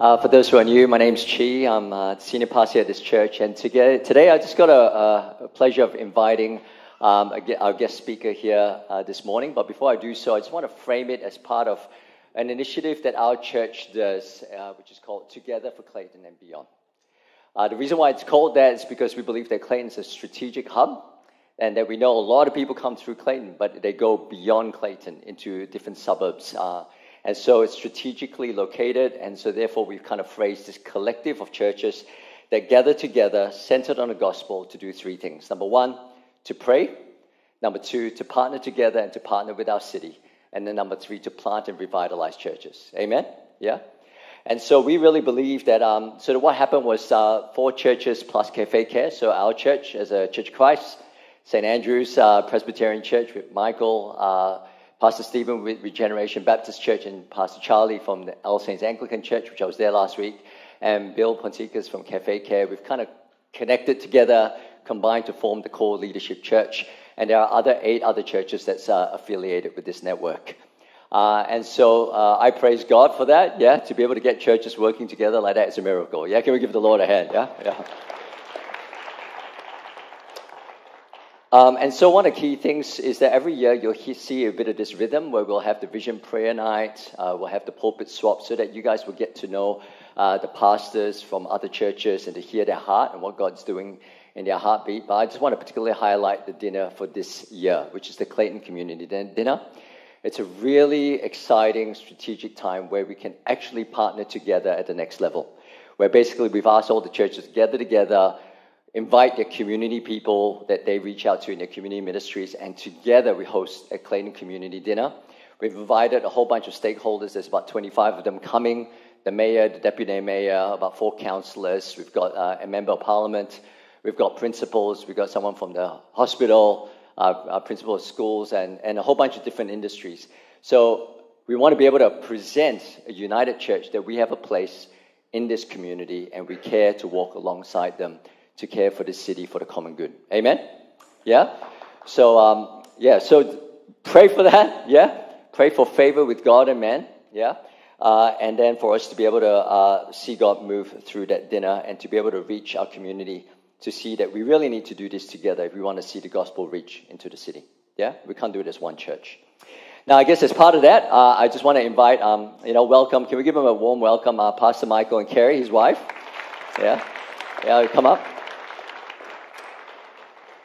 Uh, for those who are new, my name's Chi. I'm uh, senior pastor at this church, and today, I just got a, a pleasure of inviting um, our guest speaker here uh, this morning. But before I do so, I just want to frame it as part of an initiative that our church does, uh, which is called Together for Clayton and Beyond. Uh, the reason why it's called that is because we believe that Clayton is a strategic hub, and that we know a lot of people come through Clayton, but they go beyond Clayton into different suburbs. And so it's strategically located, and so therefore we've kind of phrased this collective of churches that gather together, centered on the gospel, to do three things. Number one, to pray. Number two, to partner together and to partner with our city. And then number three, to plant and revitalize churches. Amen? Yeah? And so we really believe that, um, so what happened was uh, four churches plus Cafe Care. So our church as a Church of Christ, St. Andrew's uh, Presbyterian Church with Michael, uh, Pastor Stephen with Regeneration Baptist Church and Pastor Charlie from the All Saints Anglican Church, which I was there last week, and Bill Ponticus from Cafe Care. We've kind of connected together, combined to form the core leadership church. And there are other eight other churches that's uh, affiliated with this network. Uh, and so uh, I praise God for that. Yeah, to be able to get churches working together like that is a miracle. Yeah, can we give the Lord a hand? Yeah, yeah. Um, and so, one of the key things is that every year you'll see a bit of this rhythm where we'll have the vision prayer night, uh, we'll have the pulpit swap, so that you guys will get to know uh, the pastors from other churches and to hear their heart and what God's doing in their heartbeat. But I just want to particularly highlight the dinner for this year, which is the Clayton Community Dinner. It's a really exciting strategic time where we can actually partner together at the next level. Where basically we've asked all the churches to gather together invite their community people that they reach out to in their community ministries, and together we host a Clayton community dinner. We've invited a whole bunch of stakeholders. There's about 25 of them coming. The mayor, the deputy mayor, about four councillors. We've got uh, a member of parliament. We've got principals. We've got someone from the hospital, uh, principal of schools, and, and a whole bunch of different industries. So we want to be able to present a united church that we have a place in this community and we care to walk alongside them to care for the city for the common good. Amen? Yeah? So, um, yeah, so pray for that. Yeah? Pray for favor with God and man. Yeah? Uh, and then for us to be able to uh, see God move through that dinner and to be able to reach our community to see that we really need to do this together if we want to see the gospel reach into the city. Yeah? We can't do it as one church. Now, I guess as part of that, uh, I just want to invite, um, you know, welcome. Can we give him a warm welcome, uh, Pastor Michael and Carrie, his wife? Yeah? Yeah, come up.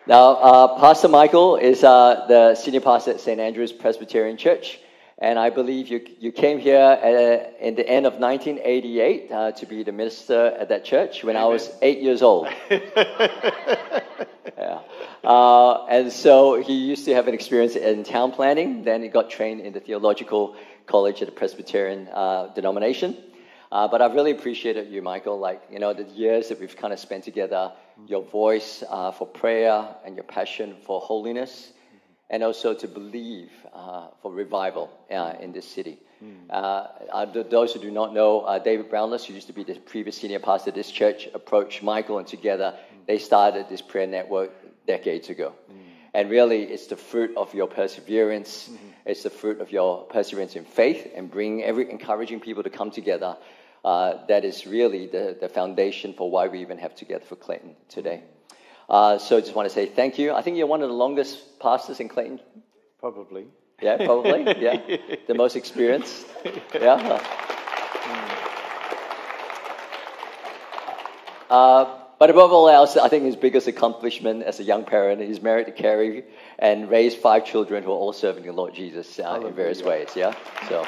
Now, uh, Pastor Michael is uh, the senior pastor at St. Andrew's Presbyterian Church, and I believe you, you came here at, in the end of 1988 uh, to be the minister at that church when Amen. I was eight years old. yeah. Uh, and so he used to have an experience in town planning, then he got trained in the theological college at the Presbyterian uh, denomination. Uh, but I've really appreciated you, Michael, like, you know, the years that we've kind of spent together, your voice uh, for prayer and your passion for holiness, and also to believe uh, for revival uh, in this city. Mm. Uh, those who do not know, uh, David Brownless, who used to be the previous senior pastor of this church, approached Michael, and together mm. they started this prayer network decades ago. Mm. And really, it's the fruit of your perseverance. Mm-hmm. It's the fruit of your perseverance in faith and bringing every encouraging people to come together uh, that is really the, the foundation for why we even have Together for Clayton today. Uh, so I just want to say thank you. I think you're one of the longest pastors in Clayton. Probably. Yeah, probably. Yeah, the most experienced. Yeah. Uh, but above all else, I think his biggest accomplishment as a young parent, he's married to Carrie and raised five children who are all serving the Lord Jesus uh, in various ways. Yeah. So.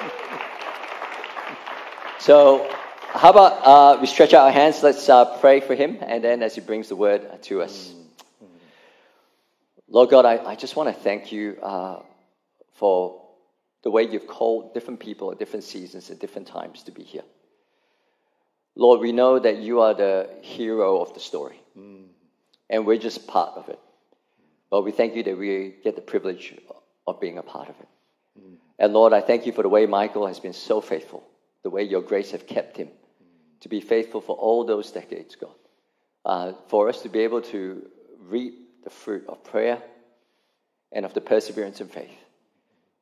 So how about uh, we stretch out our hands? Let's uh, pray for him, and then as he brings the word to us. Lord God, I, I just want to thank you uh, for the way you've called different people at different seasons at different times to be here. Lord, we know that you are the hero of the story, mm. and we're just part of it. But we thank you that we get the privilege of being a part of it. Mm. And Lord, I thank you for the way Michael has been so faithful, the way your grace have kept him to be faithful for all those decades, God. Uh, for us to be able to reap the fruit of prayer and of the perseverance in faith,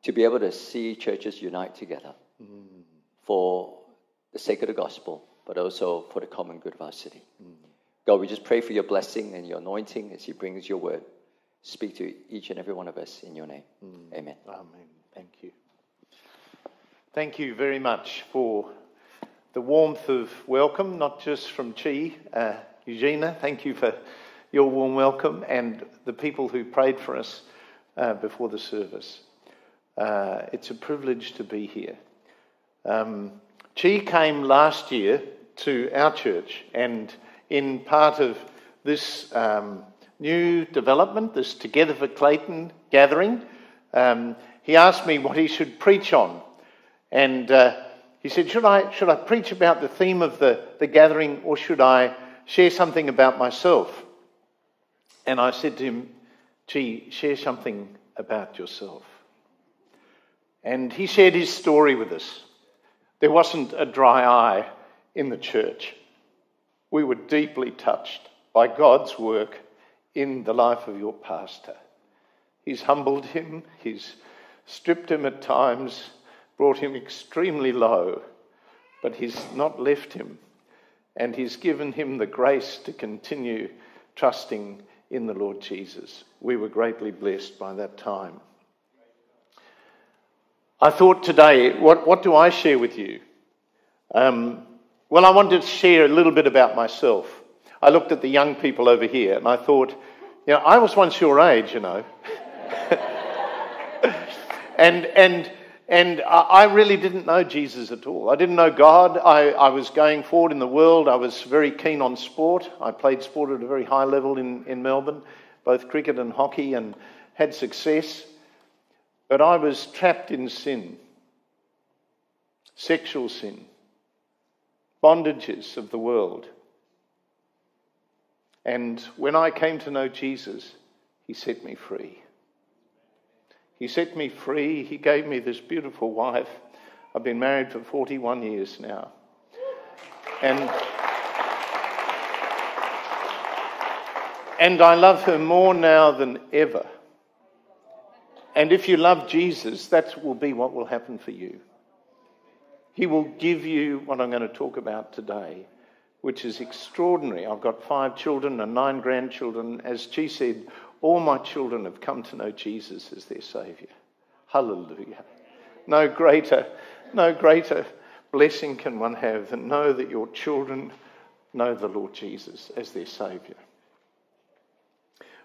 to be able to see churches unite together mm. for the sake of the gospel, but also for the common good of our city. Mm. God, we just pray for your blessing and your anointing as He brings your word. Speak to each and every one of us in your name. Mm. Amen. Amen. Thank you. Thank you very much for the warmth of welcome, not just from Chi, uh, Eugenia. Thank you for your warm welcome and the people who prayed for us uh, before the service. Uh, it's a privilege to be here. Um, Chi came last year to our church and in part of this um, new development, this Together for Clayton gathering, um, he asked me what he should preach on. And uh, he said, should I, should I preach about the theme of the, the gathering or should I share something about myself? And I said to him, Gee, share something about yourself. And he shared his story with us. There wasn't a dry eye in the church we were deeply touched by God's work in the life of your pastor. He's humbled him, he's stripped him at times, brought him extremely low, but he's not left him. And he's given him the grace to continue trusting in the Lord Jesus. We were greatly blessed by that time. I thought today, what, what do I share with you? Um, well, I wanted to share a little bit about myself. I looked at the young people over here and I thought, you know, I was once your age, you know. and, and, and I really didn't know Jesus at all. I didn't know God. I, I was going forward in the world. I was very keen on sport. I played sport at a very high level in, in Melbourne, both cricket and hockey, and had success. But I was trapped in sin, sexual sin bondages of the world. And when I came to know Jesus, he set me free. He set me free. He gave me this beautiful wife. I've been married for 41 years now. And, and I love her more now than ever. And if you love Jesus, that will be what will happen for you. He will give you what I'm going to talk about today, which is extraordinary. I've got five children and nine grandchildren. As she said, all my children have come to know Jesus as their Saviour. Hallelujah. No greater, no greater blessing can one have than know that your children know the Lord Jesus as their Saviour.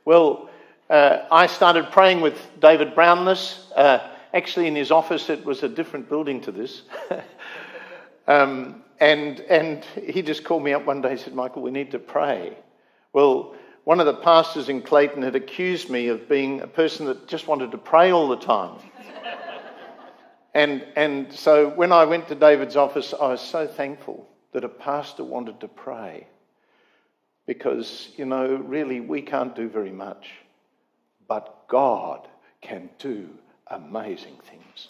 Well, uh, I started praying with David Brownless. Uh, Actually, in his office, it was a different building to this. um, and, and he just called me up one day and said, Michael, we need to pray. Well, one of the pastors in Clayton had accused me of being a person that just wanted to pray all the time. and, and so when I went to David's office, I was so thankful that a pastor wanted to pray. Because, you know, really, we can't do very much, but God can do amazing things.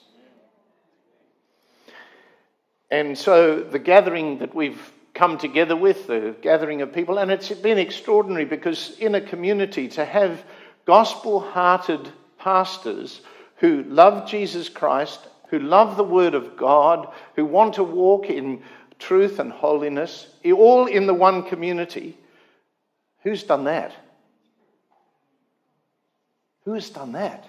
And so the gathering that we've come together with, the gathering of people, and it's been extraordinary because in a community to have gospel hearted pastors who love Jesus Christ, who love the Word of God, who want to walk in truth and holiness, all in the one community. Who's done that? Who has done that?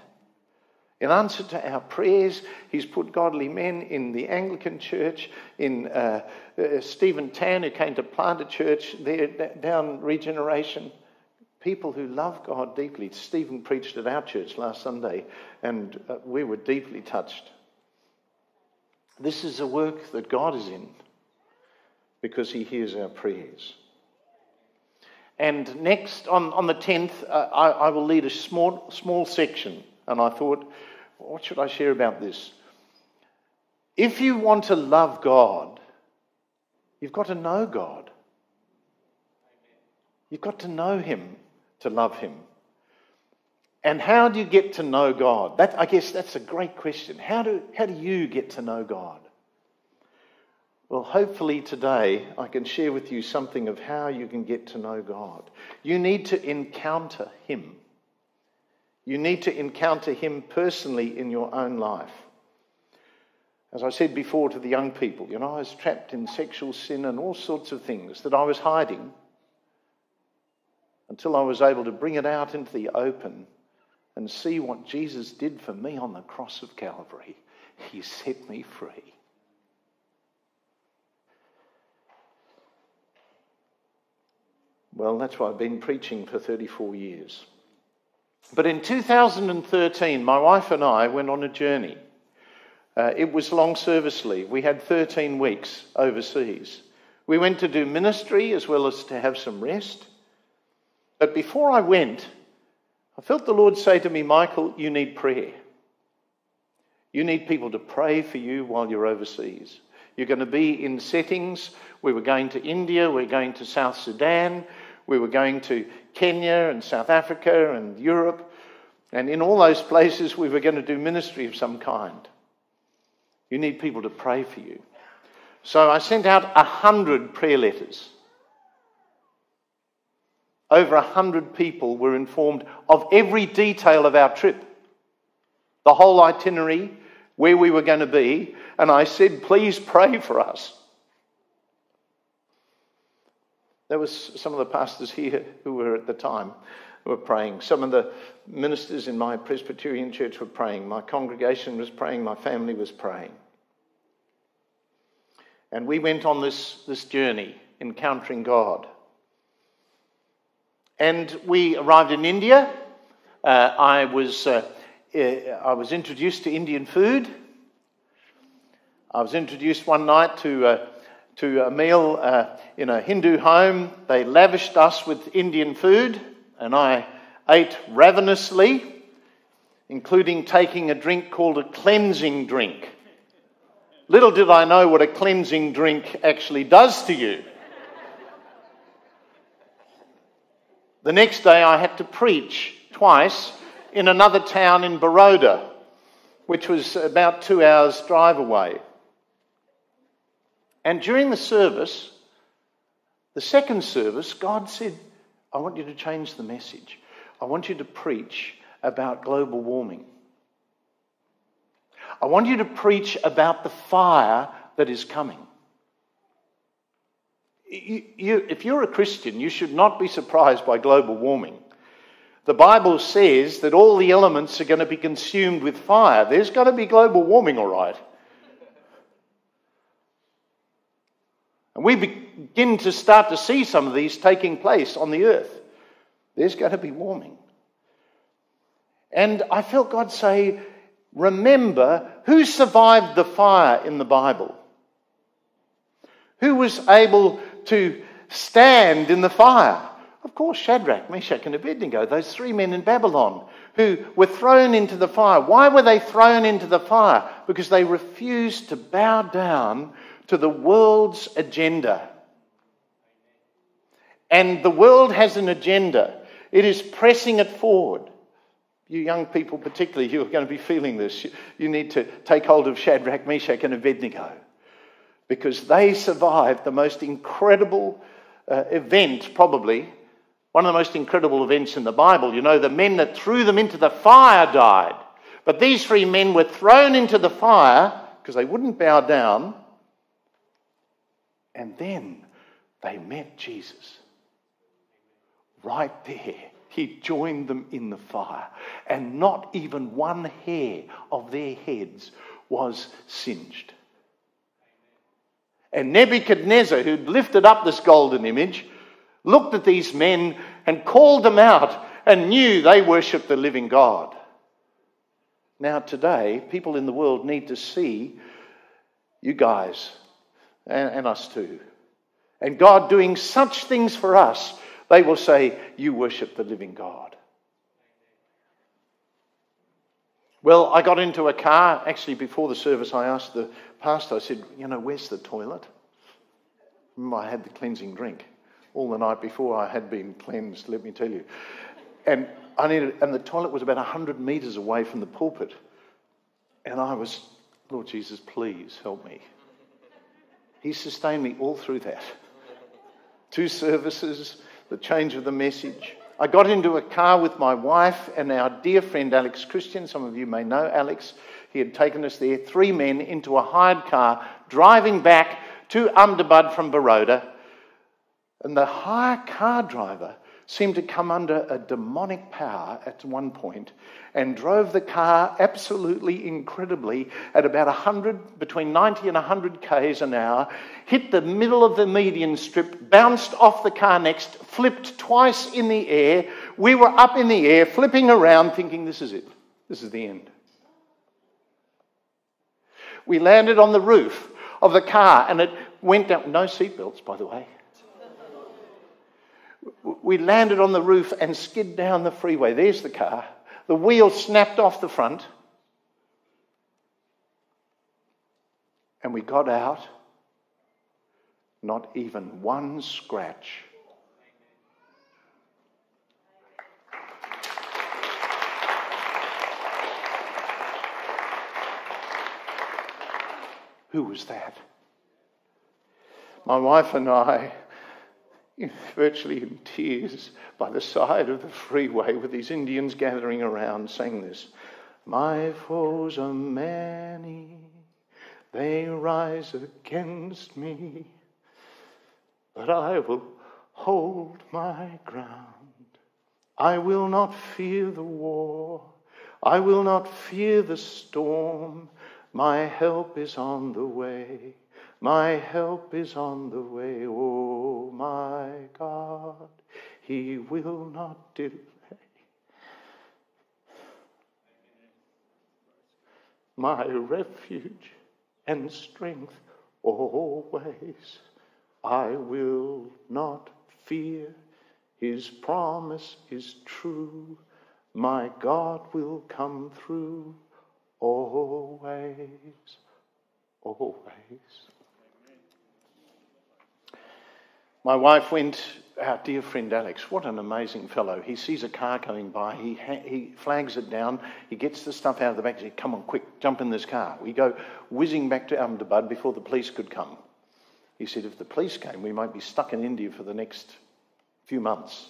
In answer to our prayers, he's put godly men in the Anglican church, in uh, uh, Stephen Tan, who came to plant a church there down regeneration. People who love God deeply. Stephen preached at our church last Sunday, and uh, we were deeply touched. This is a work that God is in because he hears our prayers. And next, on, on the 10th, uh, I, I will lead a small, small section and I thought, what should I share about this? If you want to love God, you've got to know God. You've got to know Him to love Him. And how do you get to know God? That, I guess that's a great question. How do, how do you get to know God? Well, hopefully today I can share with you something of how you can get to know God. You need to encounter Him. You need to encounter Him personally in your own life. As I said before to the young people, you know, I was trapped in sexual sin and all sorts of things that I was hiding until I was able to bring it out into the open and see what Jesus did for me on the cross of Calvary. He set me free. Well, that's why I've been preaching for 34 years. But in 2013, my wife and I went on a journey. Uh, it was long service leave. We had 13 weeks overseas. We went to do ministry as well as to have some rest. But before I went, I felt the Lord say to me, Michael, you need prayer. You need people to pray for you while you're overseas. You're going to be in settings. We were going to India, we we're going to South Sudan, we were going to Kenya and South Africa and Europe. And in all those places, we were going to do ministry of some kind. You need people to pray for you. So I sent out a hundred prayer letters. Over a hundred people were informed of every detail of our trip, the whole itinerary, where we were going to be, and I said, please pray for us. There was some of the pastors here who were at the time were praying. Some of the ministers in my Presbyterian church were praying. My congregation was praying. My family was praying. And we went on this, this journey, encountering God. And we arrived in India. Uh, I, was, uh, uh I was introduced to Indian food. I was introduced one night to uh, to a meal uh, in a Hindu home. They lavished us with Indian food, and I ate ravenously, including taking a drink called a cleansing drink. Little did I know what a cleansing drink actually does to you. The next day, I had to preach twice in another town in Baroda, which was about two hours' drive away. And during the service, the second service, God said, I want you to change the message. I want you to preach about global warming. I want you to preach about the fire that is coming. You, you, if you're a Christian, you should not be surprised by global warming. The Bible says that all the elements are going to be consumed with fire. There's going to be global warming, all right. And we begin to start to see some of these taking place on the earth. There's going to be warming. And I felt God say, Remember who survived the fire in the Bible? Who was able to stand in the fire? Of course, Shadrach, Meshach, and Abednego, those three men in Babylon who were thrown into the fire. Why were they thrown into the fire? Because they refused to bow down to the world's agenda. And the world has an agenda, it is pressing it forward. You young people, particularly, you are going to be feeling this. You need to take hold of Shadrach, Meshach, and Abednego because they survived the most incredible uh, event, probably one of the most incredible events in the Bible. You know, the men that threw them into the fire died. But these three men were thrown into the fire because they wouldn't bow down and then they met Jesus. Right there. He joined them in the fire. And not even one hair of their heads was singed. And Nebuchadnezzar, who'd lifted up this golden image, looked at these men and called them out and knew they worshipped the living God. Now, today, people in the world need to see you guys and, and us too. And God doing such things for us, they will say, You worship the living God. Well, I got into a car. Actually, before the service, I asked the pastor, I said, You know, where's the toilet? Mm, I had the cleansing drink. All the night before, I had been cleansed, let me tell you. And, I needed, and the toilet was about 100 metres away from the pulpit. And I was, Lord Jesus, please help me. He sustained me all through that. Two services, the change of the message. I got into a car with my wife and our dear friend Alex Christian. Some of you may know Alex. He had taken us there, three men, into a hired car, driving back to Ahmedabad from Baroda. And the hire car driver seemed to come under a demonic power at one point and drove the car absolutely incredibly at about 100, between 90 and 100 k's an hour, hit the middle of the median strip, bounced off the car next, flipped twice in the air. We were up in the air, flipping around, thinking, this is it. This is the end. We landed on the roof of the car and it went down. No seatbelts, by the way we landed on the roof and skid down the freeway. There's the car. The wheel snapped off the front. And we got out, not even one scratch. Who was that? My wife and I virtually in tears by the side of the freeway with these Indians gathering around saying this My foes are many, they rise against me, but I will hold my ground. I will not fear the war, I will not fear the storm. My help is on the way. My help is on the way, oh my God, He will not delay. My refuge and strength always, I will not fear. His promise is true. My God will come through always, always. My wife went, our dear friend Alex, what an amazing fellow. He sees a car coming by, he, ha- he flags it down, he gets the stuff out of the back, he says, Come on, quick, jump in this car. We go whizzing back to Ahmedabad before the police could come. He said, If the police came, we might be stuck in India for the next few months.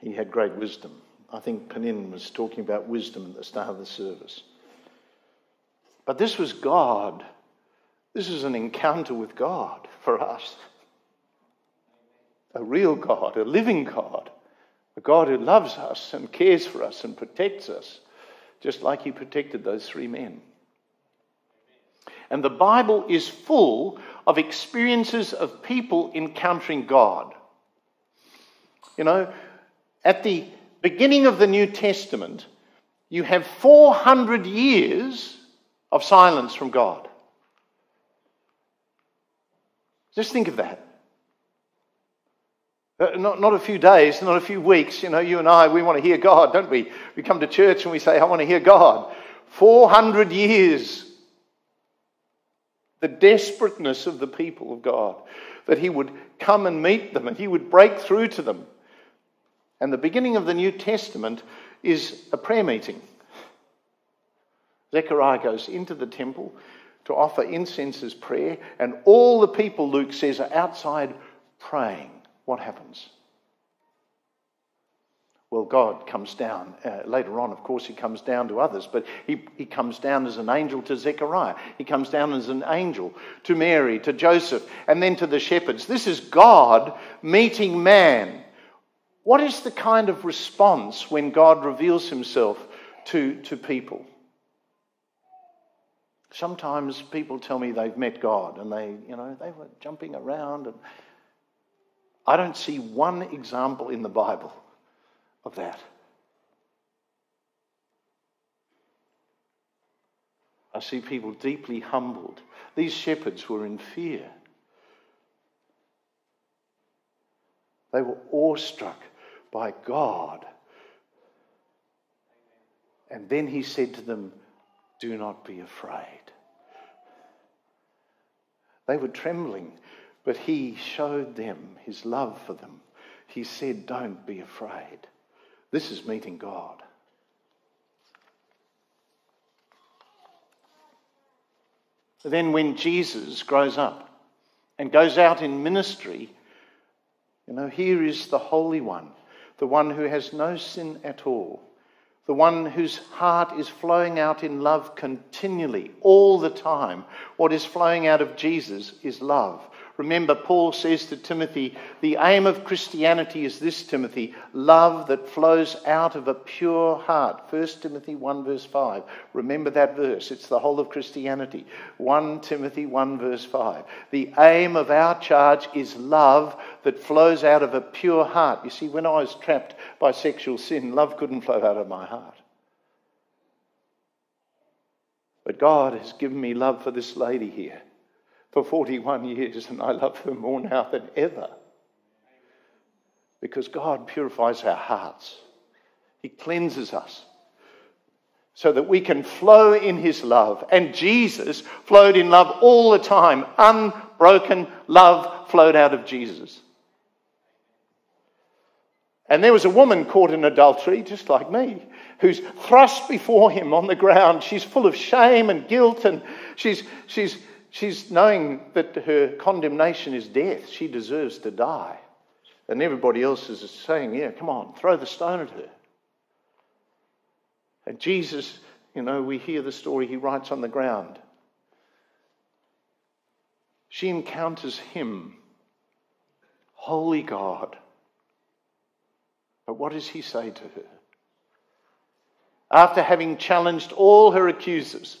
He had great wisdom. I think Panin was talking about wisdom at the start of the service. But this was God this is an encounter with God for us. A real God, a living God, a God who loves us and cares for us and protects us, just like He protected those three men. And the Bible is full of experiences of people encountering God. You know, at the beginning of the New Testament, you have 400 years of silence from God. Just think of that. Uh, not, not a few days, not a few weeks. You know, you and I, we want to hear God, don't we? We come to church and we say, I want to hear God. 400 years. The desperateness of the people of God, that He would come and meet them and He would break through to them. And the beginning of the New Testament is a prayer meeting. Zechariah goes into the temple to offer incense as prayer, and all the people, Luke says, are outside praying. What happens? Well, God comes down. Uh, later on, of course, he comes down to others, but he, he comes down as an angel to Zechariah. He comes down as an angel to Mary, to Joseph, and then to the shepherds. This is God meeting man. What is the kind of response when God reveals himself to, to people? Sometimes people tell me they've met God and they, you know, they were jumping around and I don't see one example in the Bible of that. I see people deeply humbled. These shepherds were in fear. They were awestruck by God. And then he said to them, Do not be afraid. They were trembling, but he showed them his love for them. He said, Don't be afraid. This is meeting God. Then, when Jesus grows up and goes out in ministry, you know, here is the Holy One, the one who has no sin at all, the one whose heart is flowing out in love continually, all the time. What is flowing out of Jesus is love. Remember, Paul says to Timothy, the aim of Christianity is this, Timothy, love that flows out of a pure heart. 1 Timothy 1, verse 5. Remember that verse. It's the whole of Christianity. 1 Timothy 1, verse 5. The aim of our charge is love that flows out of a pure heart. You see, when I was trapped by sexual sin, love couldn't flow out of my heart. But God has given me love for this lady here for 41 years, and I love her more now than ever. Because God purifies our hearts, He cleanses us so that we can flow in His love. And Jesus flowed in love all the time. Unbroken love flowed out of Jesus. And there was a woman caught in adultery, just like me, who's thrust before him on the ground. She's full of shame and guilt, and she's, she's, she's knowing that her condemnation is death. She deserves to die. And everybody else is saying, Yeah, come on, throw the stone at her. And Jesus, you know, we hear the story he writes on the ground. She encounters him, holy God. But what does he say to her? After having challenged all her accusers,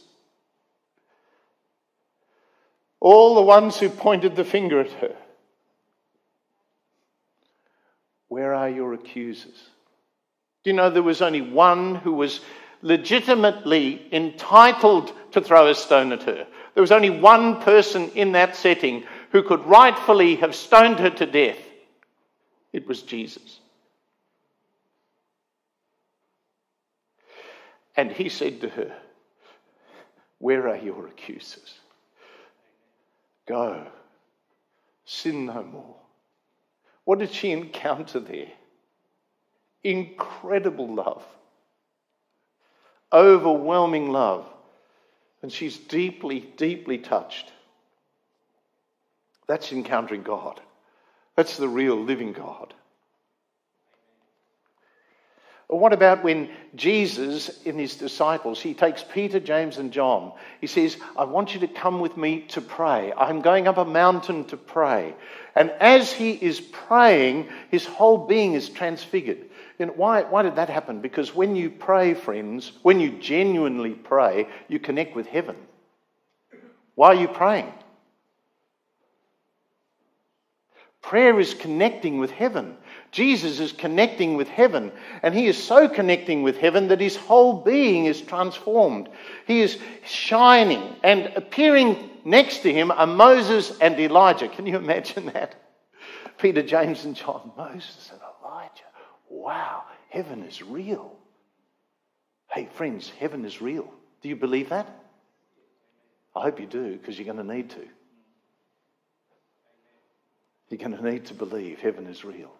all the ones who pointed the finger at her. Where are your accusers? Do you know there was only one who was legitimately entitled to throw a stone at her? There was only one person in that setting who could rightfully have stoned her to death. It was Jesus. And he said to her, Where are your accusers? Go, sin no more. What did she encounter there? Incredible love, overwhelming love. And she's deeply, deeply touched. That's encountering God. That's the real living God. Or what about when Jesus in his disciples, he takes Peter, James, and John. He says, I want you to come with me to pray. I'm going up a mountain to pray. And as he is praying, his whole being is transfigured. You know, why, why did that happen? Because when you pray, friends, when you genuinely pray, you connect with heaven. Why are you praying? Prayer is connecting with heaven. Jesus is connecting with heaven, and he is so connecting with heaven that his whole being is transformed. He is shining, and appearing next to him are Moses and Elijah. Can you imagine that? Peter, James, and John, Moses and Elijah. Wow, heaven is real. Hey, friends, heaven is real. Do you believe that? I hope you do, because you're going to need to. You're going to need to believe heaven is real.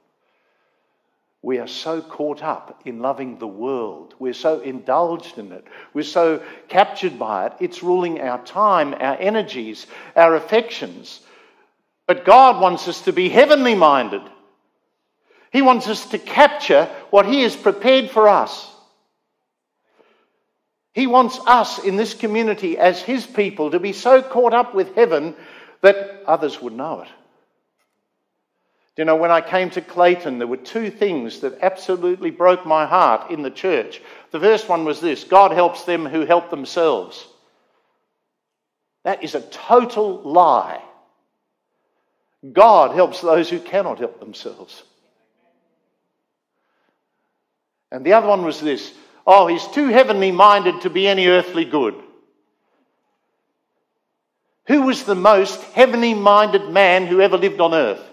We are so caught up in loving the world. We're so indulged in it. We're so captured by it. It's ruling our time, our energies, our affections. But God wants us to be heavenly minded. He wants us to capture what He has prepared for us. He wants us in this community as His people to be so caught up with heaven that others would know it. You know, when I came to Clayton, there were two things that absolutely broke my heart in the church. The first one was this God helps them who help themselves. That is a total lie. God helps those who cannot help themselves. And the other one was this oh, he's too heavenly minded to be any earthly good. Who was the most heavenly minded man who ever lived on earth?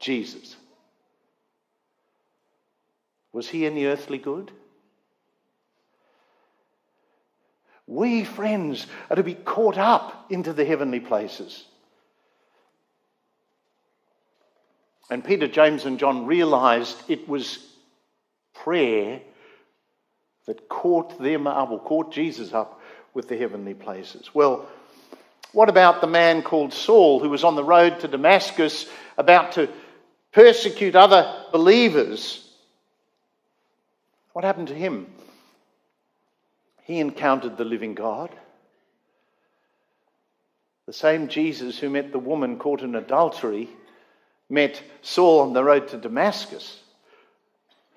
Jesus. Was he any earthly good? We, friends, are to be caught up into the heavenly places. And Peter, James, and John realized it was prayer that caught them up, or caught Jesus up with the heavenly places. Well, what about the man called Saul who was on the road to Damascus about to persecute other believers. What happened to him? He encountered the living God. The same Jesus who met the woman caught in adultery met Saul on the road to Damascus.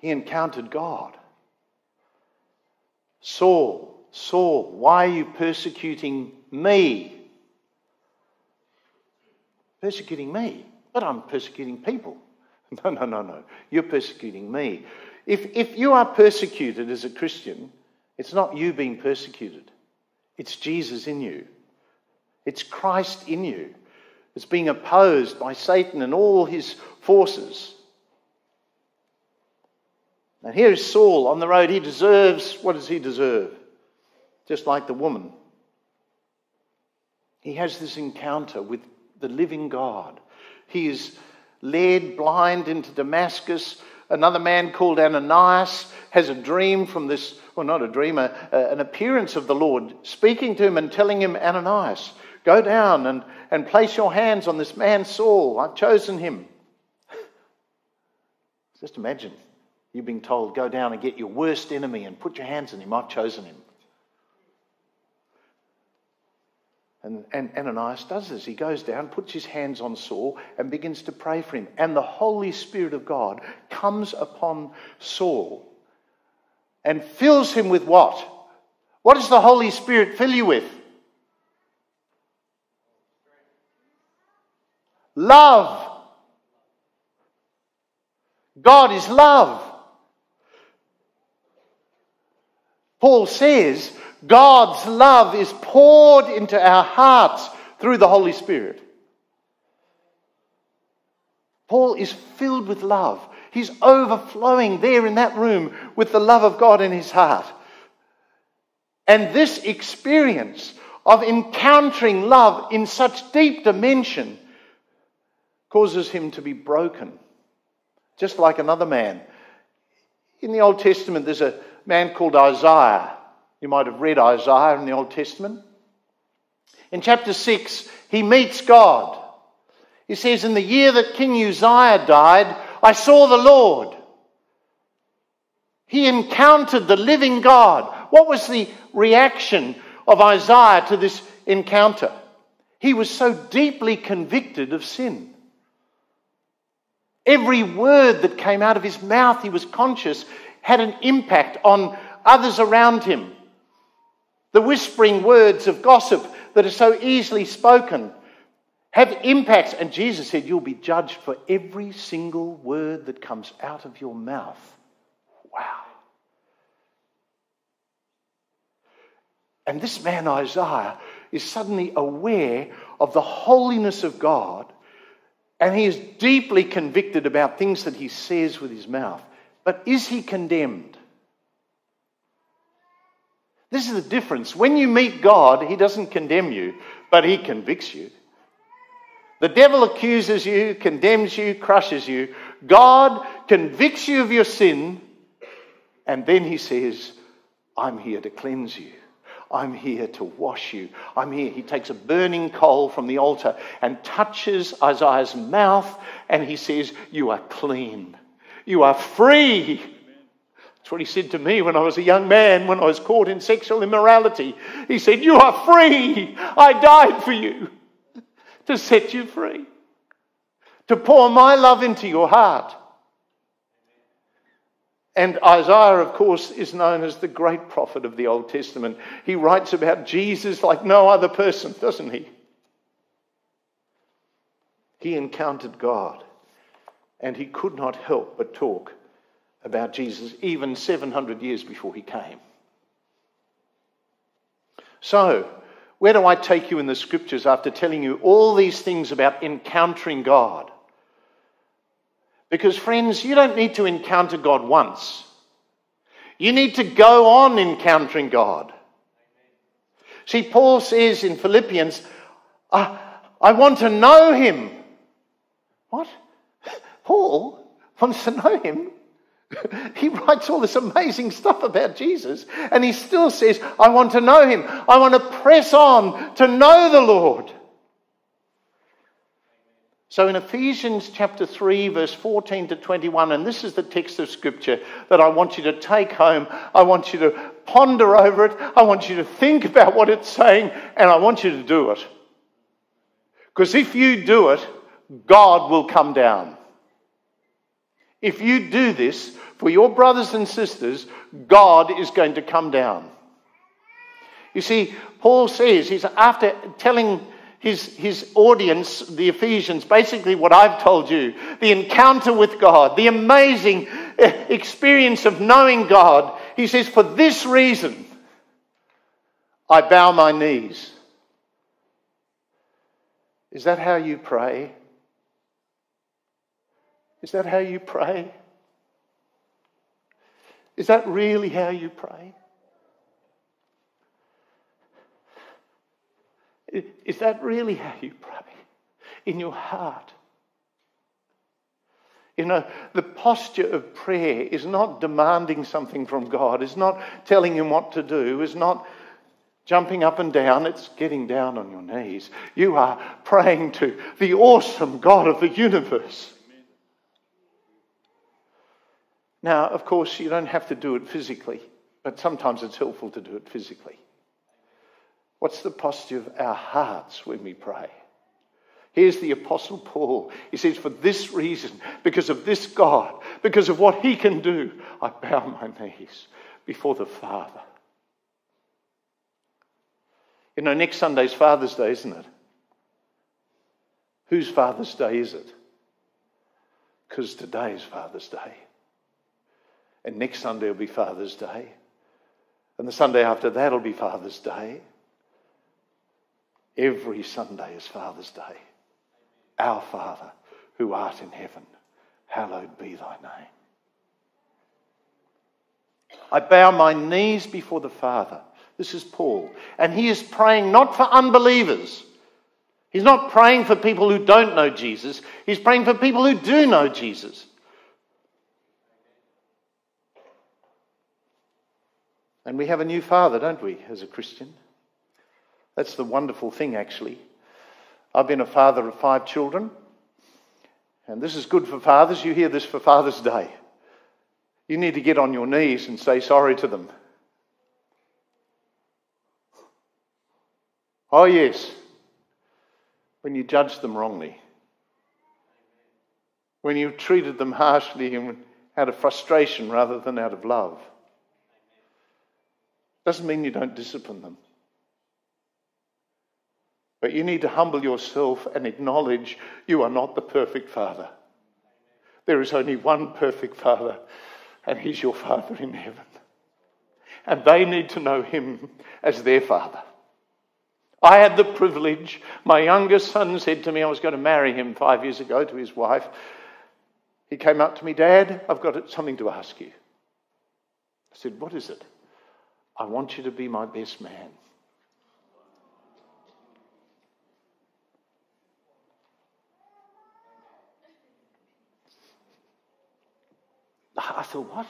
He encountered God. Saul, Saul, why are you persecuting me? Persecuting me? But I'm persecuting people. No, no, no, no. You're persecuting me. If, if you are persecuted as a Christian, it's not you being persecuted, it's Jesus in you. It's Christ in you. It's being opposed by Satan and all his forces. And here is Saul on the road. He deserves what does he deserve? Just like the woman. He has this encounter with the living God. He is led blind into Damascus. Another man called Ananias has a dream from this, well, not a dream, a, an appearance of the Lord, speaking to him and telling him, Ananias, go down and, and place your hands on this man Saul. I've chosen him. Just imagine you being told, go down and get your worst enemy and put your hands on him. I've chosen him. And, and Ananias does this. He goes down, puts his hands on Saul, and begins to pray for him. And the Holy Spirit of God comes upon Saul and fills him with what? What does the Holy Spirit fill you with? Love. God is love. Paul says God's love is poured into our hearts through the Holy Spirit. Paul is filled with love. He's overflowing there in that room with the love of God in his heart. And this experience of encountering love in such deep dimension causes him to be broken. Just like another man. In the Old Testament, there's a man called Isaiah. You might have read Isaiah in the Old Testament. In chapter 6, he meets God. He says, In the year that King Uzziah died, I saw the Lord. He encountered the living God. What was the reaction of Isaiah to this encounter? He was so deeply convicted of sin. Every word that came out of his mouth, he was conscious, had an impact on others around him. The whispering words of gossip that are so easily spoken have impacts. And Jesus said, You'll be judged for every single word that comes out of your mouth. Wow. And this man, Isaiah, is suddenly aware of the holiness of God, and he is deeply convicted about things that he says with his mouth. But is he condemned? This is the difference. When you meet God, He doesn't condemn you, but He convicts you. The devil accuses you, condemns you, crushes you. God convicts you of your sin, and then He says, I'm here to cleanse you. I'm here to wash you. I'm here. He takes a burning coal from the altar and touches Isaiah's mouth, and he says, You are clean. You are free. That's what he said to me when I was a young man, when I was caught in sexual immorality. He said, You are free. I died for you to set you free, to pour my love into your heart. And Isaiah, of course, is known as the great prophet of the Old Testament. He writes about Jesus like no other person, doesn't he? He encountered God, and he could not help but talk about Jesus even 700 years before he came. So, where do I take you in the scriptures after telling you all these things about encountering God? Because, friends, you don't need to encounter God once. You need to go on encountering God. See, Paul says in Philippians, I, I want to know him. What? Paul wants to know him? he writes all this amazing stuff about Jesus, and he still says, I want to know him. I want to press on to know the Lord. So in Ephesians chapter 3, verse 14 to 21, and this is the text of scripture that I want you to take home. I want you to ponder over it. I want you to think about what it's saying, and I want you to do it. Because if you do it, God will come down. If you do this for your brothers and sisters, God is going to come down. You see, Paul says, he's after telling his, his audience, the Ephesians, basically what I've told you the encounter with God, the amazing eh, experience of knowing God. He says, For this reason, I bow my knees. Is that how you pray? Is that how you pray? Is that really how you pray? Is that really how you pray? In your heart? You know, the posture of prayer is not demanding something from God, it's not telling Him what to do, it's not jumping up and down, it's getting down on your knees. You are praying to the awesome God of the universe. Now, of course, you don't have to do it physically, but sometimes it's helpful to do it physically. What's the posture of our hearts when we pray? Here's the Apostle Paul. He says, For this reason, because of this God, because of what he can do, I bow my knees before the Father. You know, next Sunday's Father's Day, isn't it? Whose Father's Day is it? Because today is Father's Day. And next Sunday will be Father's Day. And the Sunday after that will be Father's Day. Every Sunday is Father's Day. Our Father, who art in heaven, hallowed be thy name. I bow my knees before the Father. This is Paul. And he is praying not for unbelievers. He's not praying for people who don't know Jesus. He's praying for people who do know Jesus. And we have a new father, don't we, as a Christian? That's the wonderful thing, actually. I've been a father of five children, and this is good for fathers. You hear this for Father's Day. You need to get on your knees and say sorry to them. Oh, yes, when you judged them wrongly, when you treated them harshly and out of frustration rather than out of love. Doesn't mean you don't discipline them. But you need to humble yourself and acknowledge you are not the perfect father. There is only one perfect father, and he's your father in heaven. And they need to know him as their father. I had the privilege, my youngest son said to me, I was going to marry him five years ago to his wife. He came up to me, Dad, I've got something to ask you. I said, What is it? I want you to be my best man. I thought, what?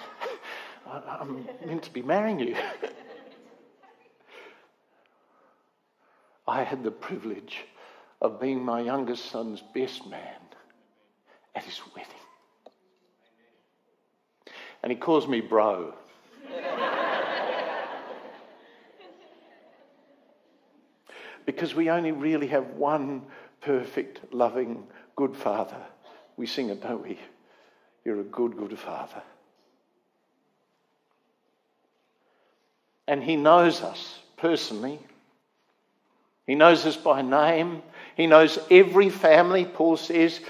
I'm meant to be marrying you. I had the privilege of being my youngest son's best man at his wedding. And he calls me bro. because we only really have one perfect, loving, good father. We sing it, don't we? You're a good, good father. And he knows us personally. He knows us by name. He knows every family, Paul says,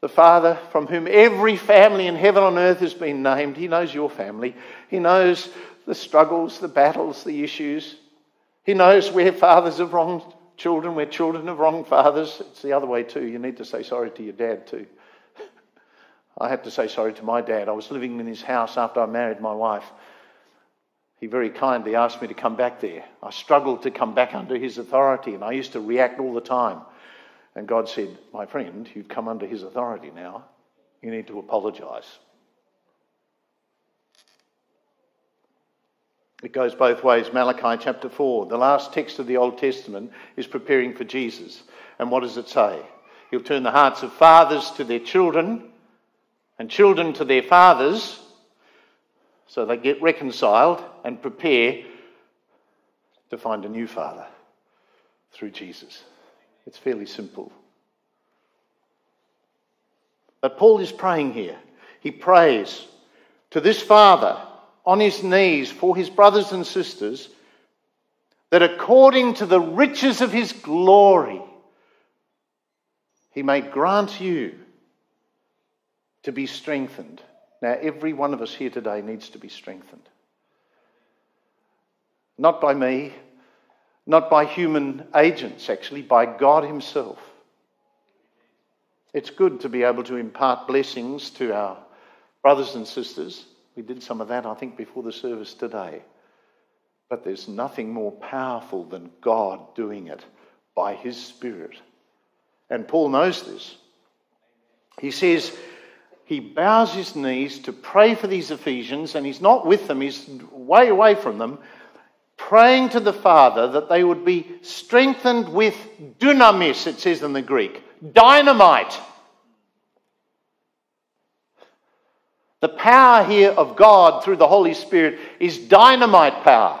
the Father from whom every family in heaven and earth has been named. He knows your family. He knows the struggles, the battles, the issues. He knows where fathers have wronged children, where children have wronged fathers. It's the other way too. You need to say sorry to your dad too. I had to say sorry to my dad. I was living in his house after I married my wife. He very kindly asked me to come back there. I struggled to come back under his authority, and I used to react all the time. And God said, My friend, you've come under his authority now. You need to apologize. It goes both ways. Malachi chapter 4, the last text of the Old Testament, is preparing for Jesus. And what does it say? He'll turn the hearts of fathers to their children and children to their fathers so they get reconciled and prepare to find a new father through Jesus. It's fairly simple. But Paul is praying here. He prays to this father on his knees for his brothers and sisters that according to the riches of his glory, he may grant you to be strengthened. Now, every one of us here today needs to be strengthened. Not by me, not by human agents, actually, by God Himself. It's good to be able to impart blessings to our brothers and sisters. We did some of that, I think, before the service today. But there's nothing more powerful than God doing it by His Spirit. And Paul knows this. He says he bows his knees to pray for these Ephesians, and he's not with them, he's way away from them, praying to the Father that they would be strengthened with dunamis, it says in the Greek, dynamite. The power here of God through the Holy Spirit is dynamite power,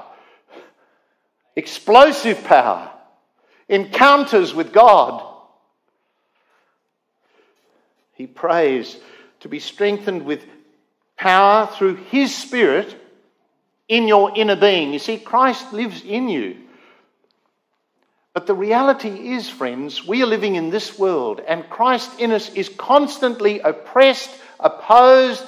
explosive power, encounters with God. He prays to be strengthened with power through His Spirit in your inner being. You see, Christ lives in you. But the reality is, friends, we are living in this world, and Christ in us is constantly oppressed, opposed,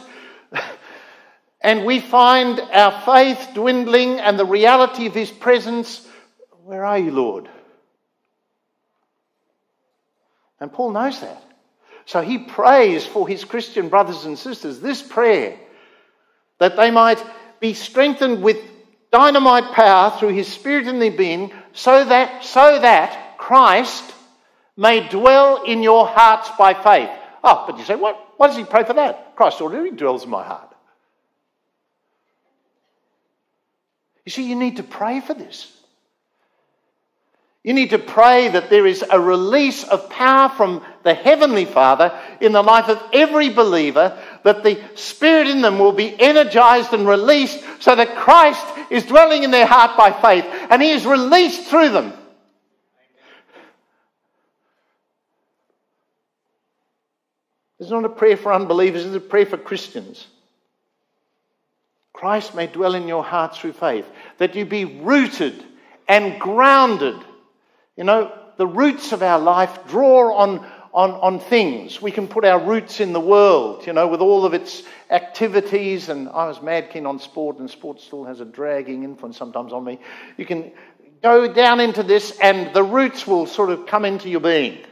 and we find our faith dwindling and the reality of His presence. Where are you, Lord? And Paul knows that. So he prays for his Christian brothers and sisters this prayer that they might be strengthened with dynamite power through his spirit in their being so that so that Christ may dwell in your hearts by faith. Oh, but you say, what, why does he pray for that? Christ already dwells in my heart. You see, you need to pray for this. You need to pray that there is a release of power from the Heavenly Father in the life of every believer, that the Spirit in them will be energized and released so that Christ is dwelling in their heart by faith and He is released through them. It's not a prayer for unbelievers, it's a prayer for Christians. Christ may dwell in your heart through faith, that you be rooted and grounded you know, the roots of our life draw on, on, on things. We can put our roots in the world, you know, with all of its activities. And I was mad keen on sport, and sport still has a dragging influence sometimes on me. You can go down into this, and the roots will sort of come into your being.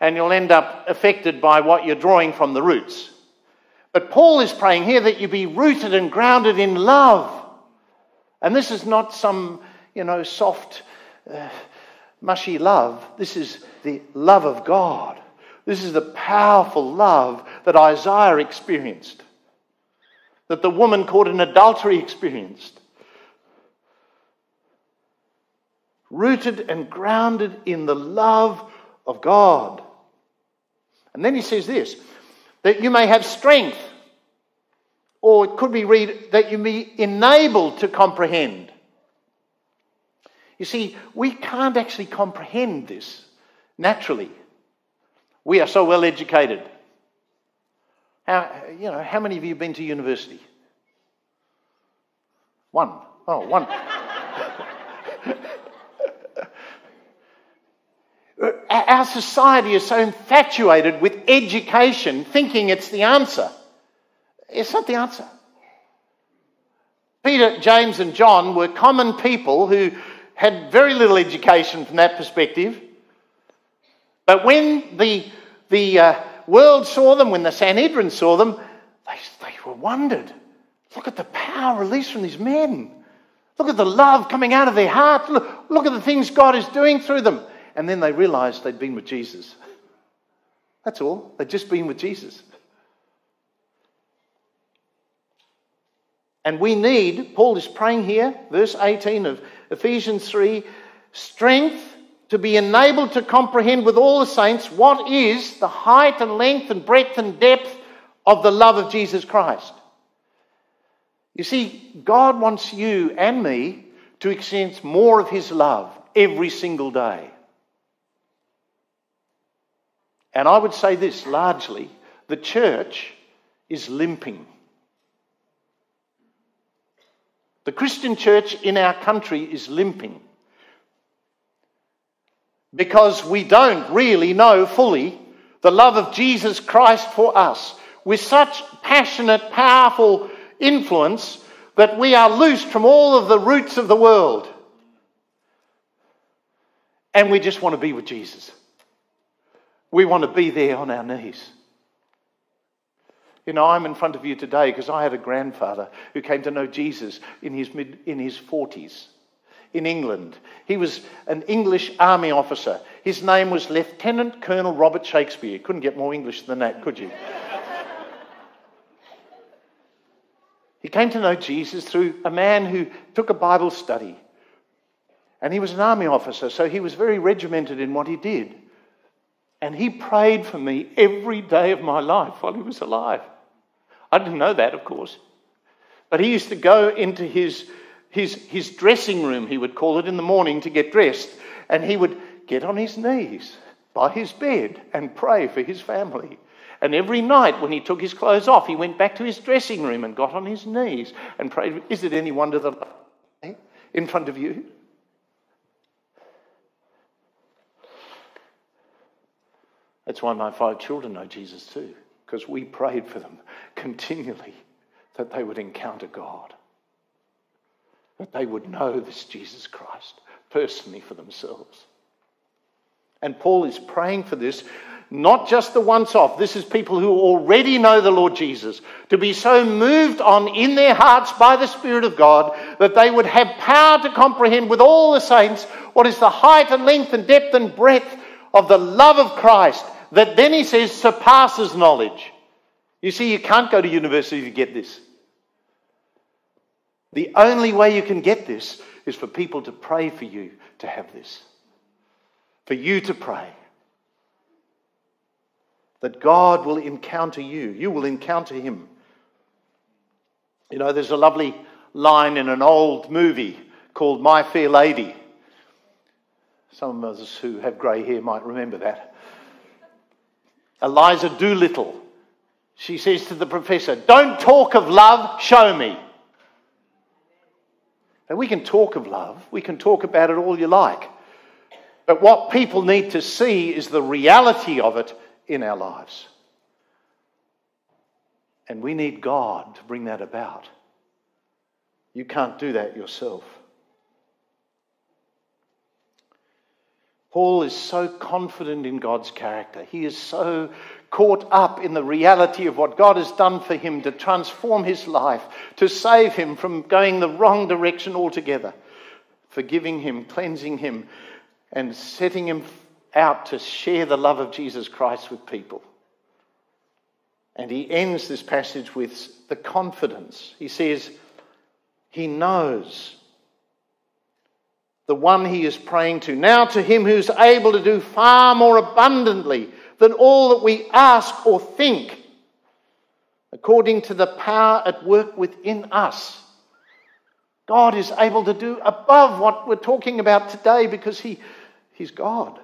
And you'll end up affected by what you're drawing from the roots. But Paul is praying here that you be rooted and grounded in love. And this is not some, you know, soft. Uh, mushy love. This is the love of God. This is the powerful love that Isaiah experienced, that the woman caught in adultery experienced. Rooted and grounded in the love of God. And then he says this that you may have strength, or it could be read that you be enabled to comprehend. You see, we can't actually comprehend this naturally. We are so well educated. How, you know, how many of you have been to university? One. Oh, one. Our society is so infatuated with education, thinking it's the answer. It's not the answer. Peter, James, and John were common people who had very little education from that perspective. But when the, the uh, world saw them, when the Sanhedrin saw them, they, they were wondered. Look at the power released from these men. Look at the love coming out of their hearts. Look, look at the things God is doing through them. And then they realized they'd been with Jesus. That's all. They'd just been with Jesus. And we need, Paul is praying here, verse 18 of Ephesians 3 strength to be enabled to comprehend with all the saints what is the height and length and breadth and depth of the love of Jesus Christ. You see, God wants you and me to experience more of His love every single day. And I would say this largely the church is limping. The Christian church in our country is limping because we don't really know fully the love of Jesus Christ for us with such passionate, powerful influence that we are loosed from all of the roots of the world. And we just want to be with Jesus. We want to be there on our knees. You know, I'm in front of you today because I had a grandfather who came to know Jesus in his, mid, in his 40s in England. He was an English army officer. His name was Lieutenant Colonel Robert Shakespeare. Couldn't get more English than that, could you? he came to know Jesus through a man who took a Bible study. And he was an army officer, so he was very regimented in what he did. And he prayed for me every day of my life while he was alive. I didn't know that, of course. But he used to go into his, his, his dressing room, he would call it, in the morning to get dressed. And he would get on his knees by his bed and pray for his family. And every night when he took his clothes off, he went back to his dressing room and got on his knees and prayed. Is it any wonder that I in front of you? That's why my five children know Jesus too, because we prayed for them continually that they would encounter God, that they would know this Jesus Christ personally for themselves. And Paul is praying for this, not just the once off. This is people who already know the Lord Jesus, to be so moved on in their hearts by the Spirit of God that they would have power to comprehend with all the saints what is the height and length and depth and breadth of the love of Christ that then he says surpasses knowledge. You see, you can't go to university to get this. The only way you can get this is for people to pray for you to have this. For you to pray. That God will encounter you, you will encounter him. You know, there's a lovely line in an old movie called My Fair Lady. Some of us who have grey hair might remember that. Eliza Doolittle. She says to the professor, Don't talk of love, show me. And we can talk of love, we can talk about it all you like. But what people need to see is the reality of it in our lives. And we need God to bring that about. You can't do that yourself. Paul is so confident in God's character. He is so caught up in the reality of what God has done for him to transform his life, to save him from going the wrong direction altogether, forgiving him, cleansing him, and setting him out to share the love of Jesus Christ with people. And he ends this passage with the confidence. He says, He knows the one he is praying to. Now to him who's able to do far more abundantly than all that we ask or think, according to the power at work within us. God is able to do above what we're talking about today because he, He's God.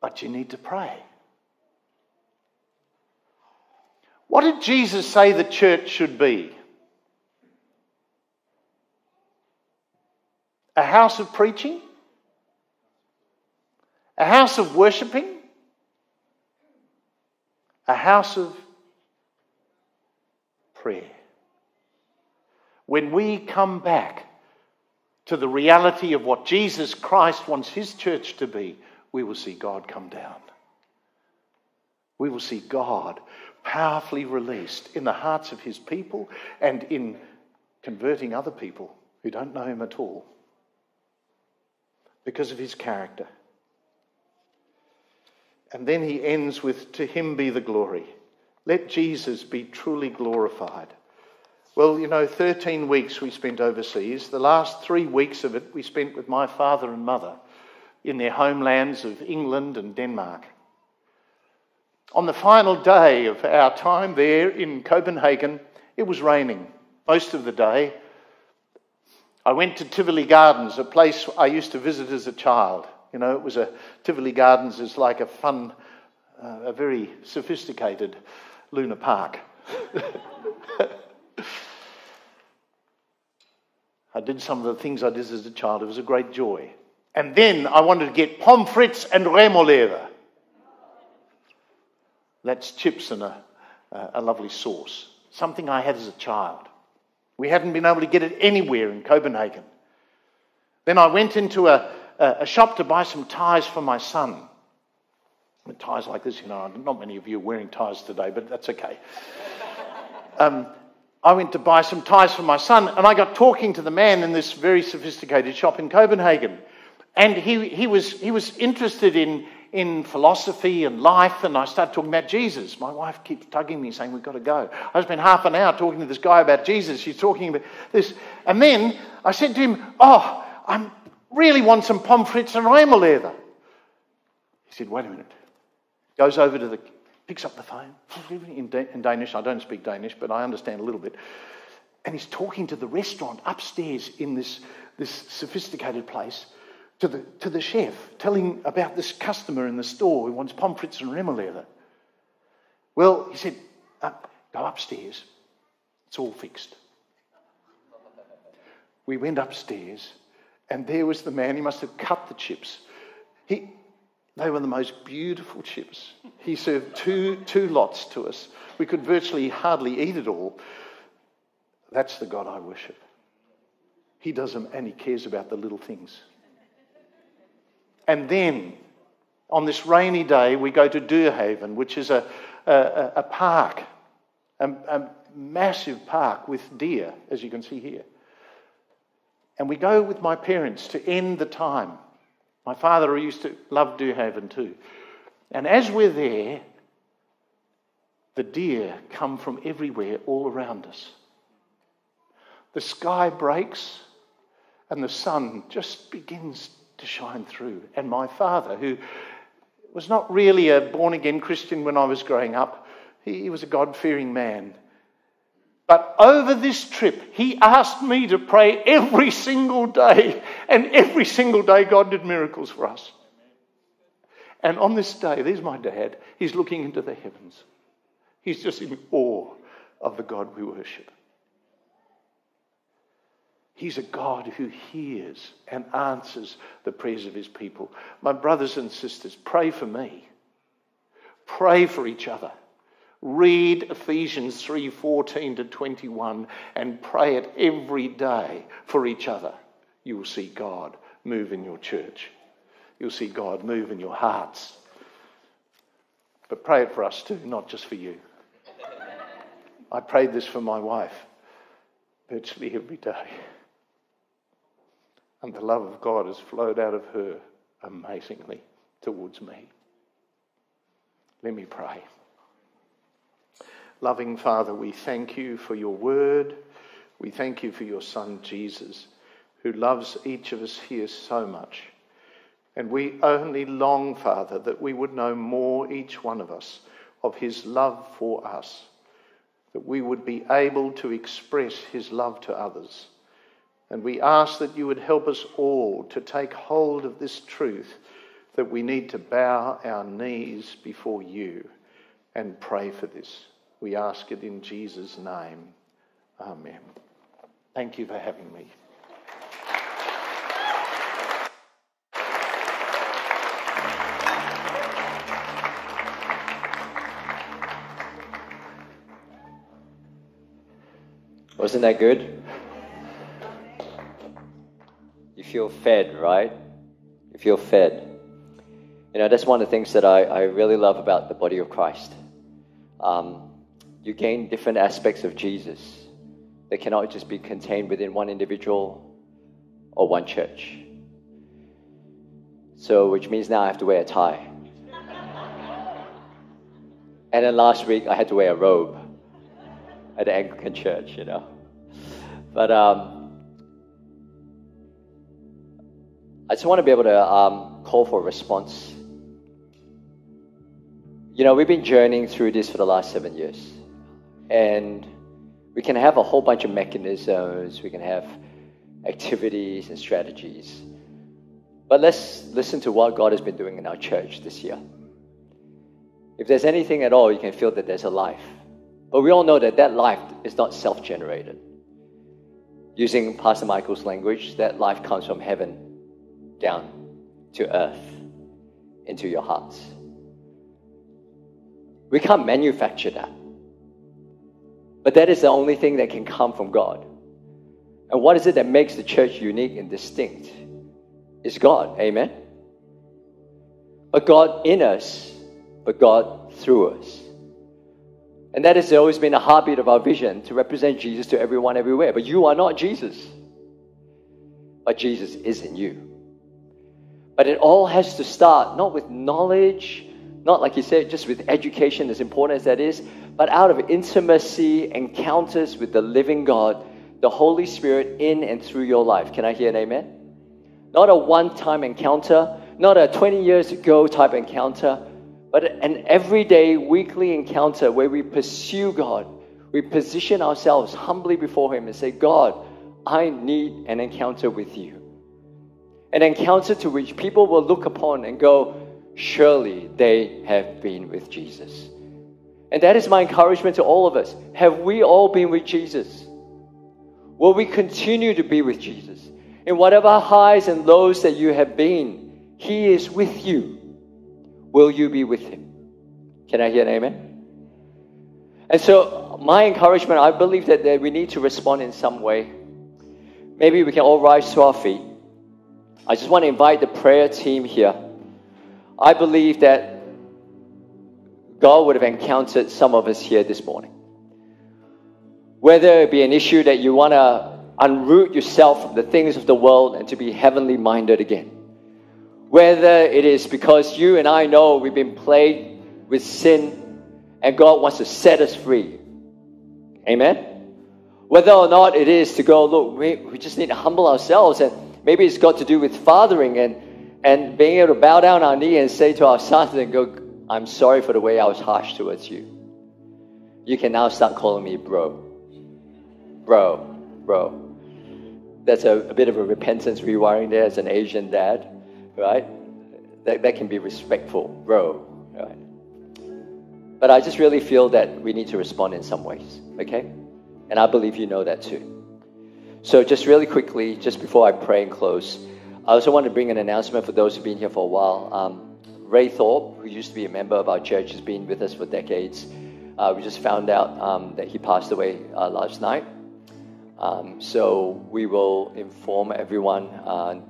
But you need to pray. What did Jesus say the church should be? A house of preaching? A house of worshipping? A house of prayer. When we come back to the reality of what Jesus Christ wants his church to be, we will see God come down. We will see God powerfully released in the hearts of his people and in converting other people who don't know him at all because of his character. And then he ends with, To him be the glory. Let Jesus be truly glorified Well, you know, 13 weeks we spent overseas. The last three weeks of it we spent with my father and mother in their homelands of England and Denmark. On the final day of our time there in Copenhagen, it was raining most of the day. I went to Tivoli Gardens, a place I used to visit as a child. You know, it was a Tivoli Gardens is like a fun, uh, a very sophisticated Luna Park. I did some of the things I did as a child. It was a great joy. And then I wanted to get pommes frites and remoulade. That's chips and a, a lovely sauce. Something I had as a child. We hadn't been able to get it anywhere in Copenhagen. Then I went into a, a, a shop to buy some ties for my son. And ties like this, you know, not many of you are wearing ties today, but that's okay. Um, I went to buy some ties for my son, and I got talking to the man in this very sophisticated shop in Copenhagen. And he, he, was, he was interested in, in philosophy and life, and I started talking about Jesus. My wife keeps tugging me, saying, We've got to go. I spent half an hour talking to this guy about Jesus. She's talking about this. And then I said to him, Oh, I really want some pommes frites and remoulade. He said, Wait a minute. Goes over to the picks up the phone in, in Danish. I don't speak Danish, but I understand a little bit. And he's talking to the restaurant upstairs in this, this sophisticated place to the, to the chef, telling about this customer in the store who wants pommes frites and remoulade. Well, he said, uh, go upstairs. It's all fixed. We went upstairs, and there was the man. He must have cut the chips. He, they were the most beautiful chips. He served two, two lots to us. We could virtually hardly eat it all. That's the God I worship. He does them and he cares about the little things. And then, on this rainy day, we go to Dyrehaven, which is a, a, a park, a, a massive park with deer, as you can see here. And we go with my parents to end the time my father used to love Dyrehaven too. And as we're there, the deer come from everywhere all around us. The sky breaks and the sun just begins to shine through. And my father, who was not really a born again Christian when I was growing up, he was a God fearing man. But over this trip, he asked me to pray every single day. And every single day, God did miracles for us. And on this day, there's my dad. He's looking into the heavens. He's just in awe of the God we worship. He's a God who hears and answers the prayers of his people. My brothers and sisters, pray for me. Pray for each other. Read Ephesians 3:14 to 21 and pray it every day for each other. You will see God move in your church. You'll see God move in your hearts. But pray it for us too, not just for you. I prayed this for my wife virtually every day. And the love of God has flowed out of her amazingly towards me. Let me pray. Loving Father, we thank you for your word. We thank you for your Son, Jesus, who loves each of us here so much. And we only long, Father, that we would know more, each one of us, of his love for us, that we would be able to express his love to others. And we ask that you would help us all to take hold of this truth that we need to bow our knees before you and pray for this. We ask it in Jesus' name. Amen. Thank you for having me. Wasn't that good? Feel fed, right? You feel fed. You know, that's one of the things that I, I really love about the body of Christ. Um, you gain different aspects of Jesus. They cannot just be contained within one individual or one church. So, which means now I have to wear a tie. and then last week I had to wear a robe at the Anglican church, you know. But um, I just want to be able to um, call for a response. You know, we've been journeying through this for the last seven years. And we can have a whole bunch of mechanisms, we can have activities and strategies. But let's listen to what God has been doing in our church this year. If there's anything at all, you can feel that there's a life. But we all know that that life is not self generated. Using Pastor Michael's language, that life comes from heaven down to earth into your hearts. We can't manufacture that. But that is the only thing that can come from God. And what is it that makes the church unique and distinct? It's God. Amen? But God in us, but God through us. And that has always been the heartbeat of our vision to represent Jesus to everyone everywhere. But you are not Jesus. But Jesus is in you. But it all has to start not with knowledge, not like you said, just with education, as important as that is, but out of intimacy, encounters with the living God, the Holy Spirit in and through your life. Can I hear an amen? Not a one time encounter, not a 20 years ago type encounter, but an everyday, weekly encounter where we pursue God. We position ourselves humbly before Him and say, God, I need an encounter with you. An encounter to which people will look upon and go, surely they have been with Jesus. And that is my encouragement to all of us. Have we all been with Jesus? Will we continue to be with Jesus? In whatever highs and lows that you have been, He is with you. Will you be with Him? Can I hear an amen? And so, my encouragement, I believe that, that we need to respond in some way. Maybe we can all rise to our feet. I just want to invite the prayer team here. I believe that God would have encountered some of us here this morning. Whether it be an issue that you want to unroot yourself from the things of the world and to be heavenly minded again. Whether it is because you and I know we've been plagued with sin and God wants to set us free. Amen? Whether or not it is to go, look, we, we just need to humble ourselves and maybe it's got to do with fathering and and being able to bow down our knee and say to our sons and go, I'm sorry for the way I was harsh towards you. You can now start calling me bro. Bro, bro. That's a, a bit of a repentance rewiring there as an Asian dad, right? That, that can be respectful, bro, right? But I just really feel that we need to respond in some ways, okay? And I believe you know that too. So, just really quickly, just before I pray and close, I also want to bring an announcement for those who've been here for a while. Um, Ray Thorpe, who used to be a member of our church, has been with us for decades. Uh, we just found out um, that he passed away uh, last night. Um, so we will inform everyone uh,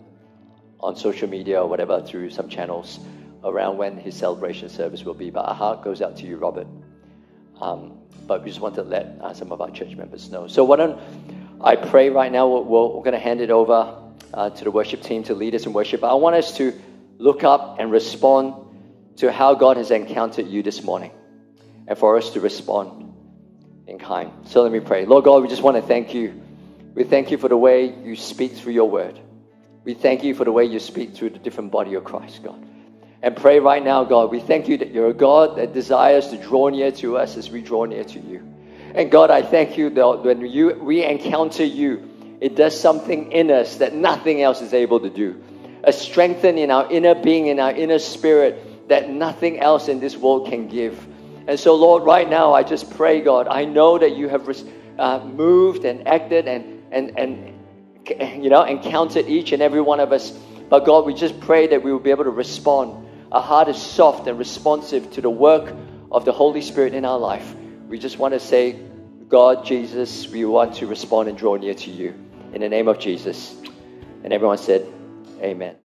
on social media or whatever through some channels around when his celebration service will be. But our heart goes out to you, Robert. Um, but we just want to let uh, some of our church members know. So why don't I pray right now? We're, we're going to hand it over uh, to the worship team to lead us in worship. I want us to look up and respond to how God has encountered you this morning and for us to respond in kind. So let me pray. Lord God, we just want to thank you. We thank you for the way you speak through your word. We thank you for the way you speak through the different body of Christ, God. And pray right now, God, we thank you that you're a God that desires to draw near to us as we draw near to you. And God, I thank you that when you, we encounter you, it does something in us that nothing else is able to do. A strengthen in our inner being, in our inner spirit, that nothing else in this world can give. And so, Lord, right now, I just pray, God, I know that you have uh, moved and acted and, and, and, you know, encountered each and every one of us. But God, we just pray that we will be able to respond. Our heart is soft and responsive to the work of the Holy Spirit in our life. We just want to say, God, Jesus, we want to respond and draw near to you. In the name of Jesus. And everyone said, Amen.